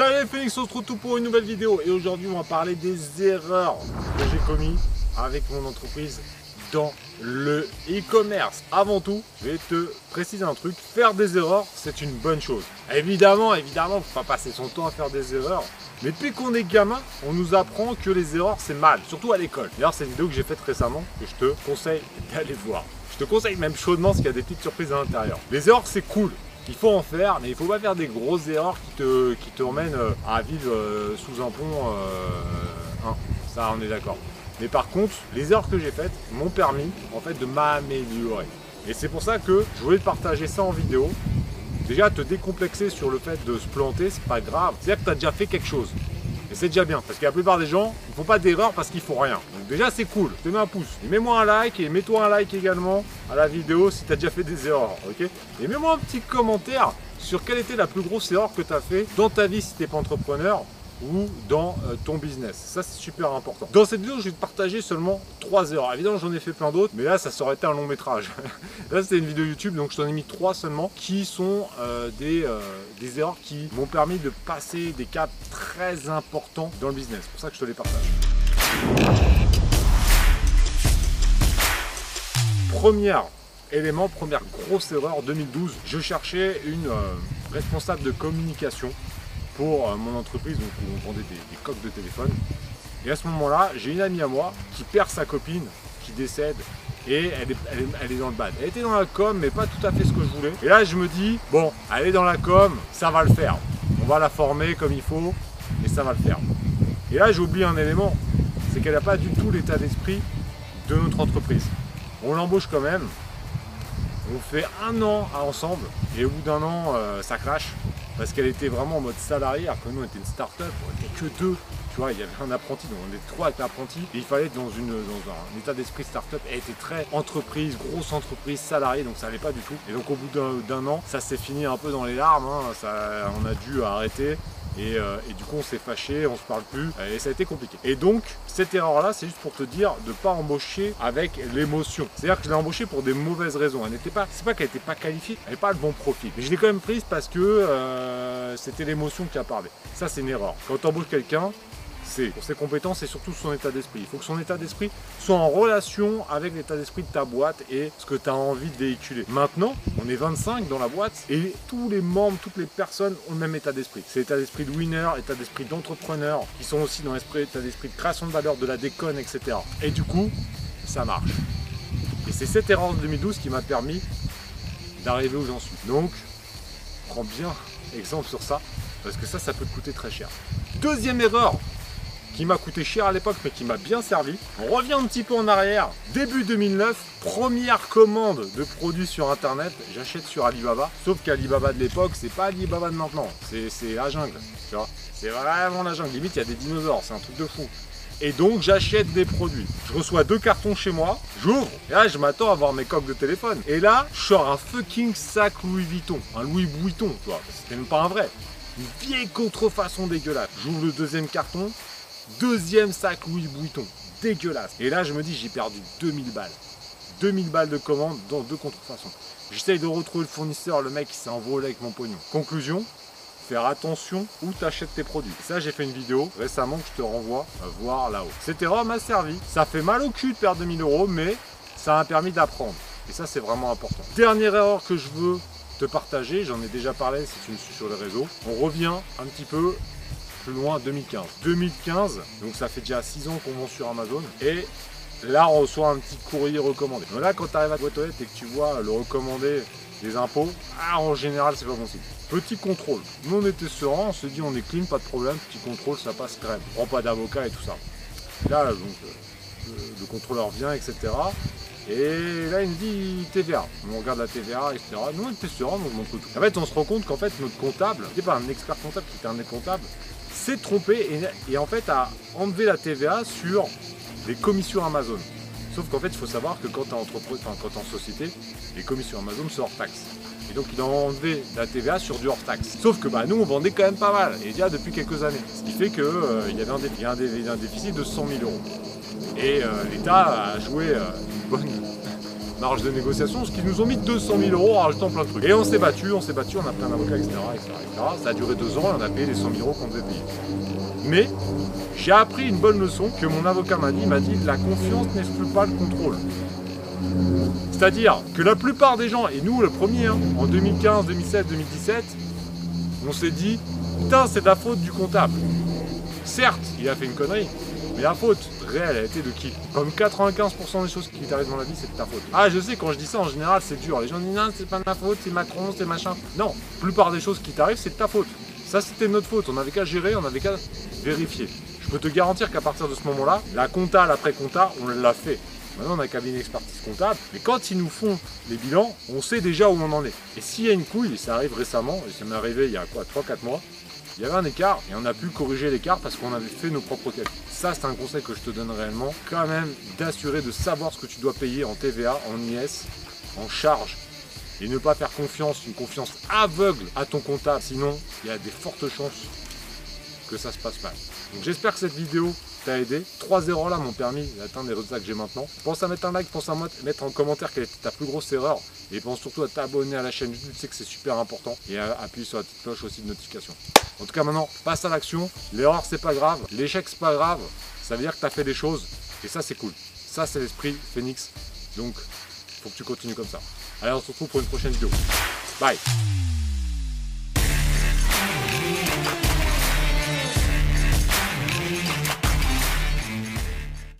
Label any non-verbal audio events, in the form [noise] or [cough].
Salut Phoenix, on se retrouve pour une nouvelle vidéo et aujourd'hui on va parler des erreurs que j'ai commises avec mon entreprise dans le e-commerce. Avant tout, je vais te préciser un truc, faire des erreurs, c'est une bonne chose. Évidemment, évidemment, faut pas passer son temps à faire des erreurs. Mais depuis qu'on est gamin, on nous apprend que les erreurs c'est mal, surtout à l'école. D'ailleurs, c'est une vidéo que j'ai faite récemmement que je te conseille d'aller voir. Je te conseille même chaudement parce qu'il y a des petites surprises à l'intérieur. Les erreurs c'est cool, il faut en faire, mais il faut pas faire des grosses erreurs qui te, qui te euh, à vivre euh, sous un pont. Euh, hein. ça, on est d'accord. Mais par contre, les erreurs que j'ai faites m'ont permis en fait de m'améliorer. Et c'est pour ça que je voulais partager ça en vidéo. Déjà, te décomplexer sur le fait de se planter, c'est pas grave. C'est-à-dire que tu as déjà fait quelque chose. Et c'est déjà bien, parce que la plupart des gens ne font pas d'erreur parce qu'ils font rien. Donc déjà c'est cool, je te mets un pouce. Et mets-moi un like et mets-toi un like également à la vidéo si tu as déjà fait des erreurs, ok? Et mets-moi un petit commentaire sur quelle était la plus grosse erreur que tu as fait dans ta vie si tu n'es pas entrepreneur ou dans euh, ton business. Ça, c'est super important. Dans cette vidéo, je vais te partager seulement 3 heures. Évidemment, j'en ai fait plein d'autres, mais là, ça serait été un long métrage. [laughs] là, c'était une vidéo YouTube, donc je t'en ai mis 3 seulement, qui sont euh, des, euh, des erreurs qui m'ont permis de passer des caps très importants dans le business. C'est pour ça que je te les partage. Première élément, première grosse erreur 2012, je cherchais une responsable de communication pour euh, mon entreprise donc, où on vendait des, coques de téléphone. Et à ce moment-là, j'ai une amie à moi qui perd sa copine, qui décède, et elle est, dans le bad. Elle était dans la com, mais pas tout à fait ce que je voulais. Et là, je me dis, bon, elle est dans la com, ça va le faire. On va la former comme il faut, et ça va le faire. Et là, j'ai oublié un élément, c'est qu'elle n'a pas du tout l'état d'esprit de notre entreprise. On l'embauche quand même, on fait un an ensemble, et au bout d'un an, euh, ça crache parce qu'elle était vraiment en mode salarié, alors que nous on était une start-up, on était que deux. Tu vois, il y avait un apprenti, donc on était trois avec et il fallait être dans, un état d'esprit start-up. Elle était très entreprise, grosse entreprise, salariée, donc ça allait pas du tout. Et donc au bout d'un an, ça s'est fini un peu dans les larmes, hein. on a dû arrêter. Euh, et, du coup, on s'est fâché, on se parle plus, et ça a été compliqué. Et donc, cette erreur-là, c'est juste pour te dire de ne pas embaucher avec l'émotion. C'est-à-dire que je l'ai embauchée pour des mauvaises raisons. Elle n'était pas qu'elle n'était pas qualifiée, elle n'avait pas le bon profil. Mais je l'ai quand même prise parce que euh, c'était l'émotion qui a parlé. Ça, c'est une erreur. Quand tu embauches quelqu'un, pour ses compétences et surtout son état d'esprit. Il faut que son état d'esprit soit en relation avec l'état d'esprit de ta boîte et ce que tu as envie de véhiculer. Maintenant, on est 25 dans la boîte et tous les membres, toutes les personnes ont le même état d'esprit. C'est l'état d'esprit de winner, état d'esprit d'entrepreneur, qui sont aussi dans l'état d'esprit de création de valeur, de la déconne, etc. Et du coup, ça marche. Et c'est cette erreur de 2012 qui m'a permis d'arriver où j'en suis. Donc, prends bien exemple sur ça, parce que ça, ça peut te coûter très cher. Deuxième erreur, qui m'a coûté cher à l'époque mais qui m'a bien servi. On revient un petit peu en arrière. Début 2009, première commande de produits sur internet, j'achète sur Alibaba. Sauf qu'Alibaba de l'époque, c'est pas Alibaba de maintenant, c'est la jungle. Tu vois C'est vraiment la jungle. Limite, il y a des dinosaures, c'est un truc de fou. Et donc j'achète des produits. Je reçois deux cartons chez moi, j'ouvre, et là je m'attends à voir mes coques de téléphone. Et là, je sors un fucking sac Louis Vuitton, un Louis Vuitton, tu vois, c'était même pas un vrai. Une vieille contrefaçon dégueulasse. J'ouvre le deuxième carton, Deuxième sac Louis Vuitton, dégueulasse. Et là, je me dis, j'ai perdu 2000 balles. 2000 balles de commande dans deux contrefaçons. J'essaye de retrouver le fournisseur, le mec qui s'est envolé avec mon pognon. Conclusion, faire attention où tu achètes tes produits. Ça, j'ai fait une vidéo récemment que je te renvoie voir là-haut. Cette erreur m'a servi. Ça fait mal au cul de perdre 2000 euros, mais ça m'a permis d'apprendre. Et ça, c'est vraiment important. Dernière erreur que je veux te partager, j'en ai déjà parlé si tu me suis sur les réseaux. On revient un petit peu plus loin 2015. 2015, donc ça fait déjà 6 ans qu'on vend sur Amazon. Et là, on reçoit un petit courrier recommandé. Là, quand tu arrives à boîte aux lettres et que tu vois le recommandé des impôts, ah, en général, c'est pas possible. Petit contrôle. Nous, on était serein, on se dit on est clean, pas de problème. Petit contrôle, ça passe crème. On prend pas d'avocat et tout ça. Là, donc, euh, le contrôleur vient, etc. Et là, il me dit TVA. On regarde la TVA, etc. Nous, on était serein, on montre tout. En fait, on se rend compte qu'en fait, notre comptable, c'était pas un expert comptable qui était un des comptables, s'est trompé et, en fait a enlevé la TVA sur les commissions Amazon. Sauf qu'en fait, il faut savoir que quand tu es quand en société, les commissions Amazon sont hors taxe. Et donc, il a enlevé la TVA sur du hors taxe. Sauf que bah, nous, on vendait quand même pas mal, et déjà depuis quelques années. Ce qui fait qu'il euh, y avait un, un, déficit de 100 000 euros. Et euh, l'État a joué euh, une bonne marge de négociation, ce qui nous ont mis 200 000 euros en rajoutant plein de trucs. Et on s'est battu, on s'est battu, on a pris un avocat, etc., etc., Ça a duré deux ans et on a payé les 100 000 euros qu'on devait payer. Mais j'ai appris une bonne leçon que mon avocat m'a dit, m'a dit la confiance n'exclut pas le contrôle. C'est-à-dire que la plupart des gens, et nous le premier, hein, en 2015, 2017, 2017, on s'est dit, putain c'est la faute du comptable. Certes, il a fait une connerie, la faute réelle a été de qui Comme 95% des choses qui t'arrivent dans la vie, c'est de ta faute. Ah, je sais, quand je dis ça, en général, c'est dur. Les gens disent, non, c'est pas de ma faute, c'est Macron, c'est machin. Non, la plupart des choses qui t'arrivent, c'est de ta faute. Ça, c'était notre faute. On avait qu'à gérer, on avait qu'à vérifier. Je peux te garantir qu'à partir de ce moment-là, la compta, l'après-compta, on l'a fait. Maintenant, on a un cabinet d'expertise comptable. Mais quand ils nous font les bilans, on sait déjà où on en est. Et s'il y a une couille, et ça arrive récemment, et ça m'est arrivé il y a quoi, 3-4 mois, il y avait un écart et on a pu corriger l'écart parce qu'on avait fait nos propres calculs. Ça, c'est un conseil que je te donne réellement. Quand même, d'assurer de savoir ce que tu dois payer en TVA, en IS, en charge. Et ne pas faire confiance, une confiance aveugle à ton comptable. Sinon, il y a des fortes chances que ça se passe mal. Donc j'espère que cette vidéo t'a aidé. Trois erreurs là m'ont permis d'atteindre les résultats que j'ai maintenant. Pense à mettre un like, pense à mettre en commentaire quelle était ta plus grosse erreur. Et pense surtout à t'abonner à la chaîne YouTube, tu sais que c'est super important. Et à appuyer sur la petite cloche aussi de notification. En tout cas maintenant, passe à l'action. L'erreur c'est pas grave, l'échec c'est pas grave. Ça veut dire que tu as fait des choses. Et ça c'est cool. Ça c'est l'esprit Phoenix. Donc faut que tu continues comme ça. Allez on se retrouve pour une prochaine vidéo. Bye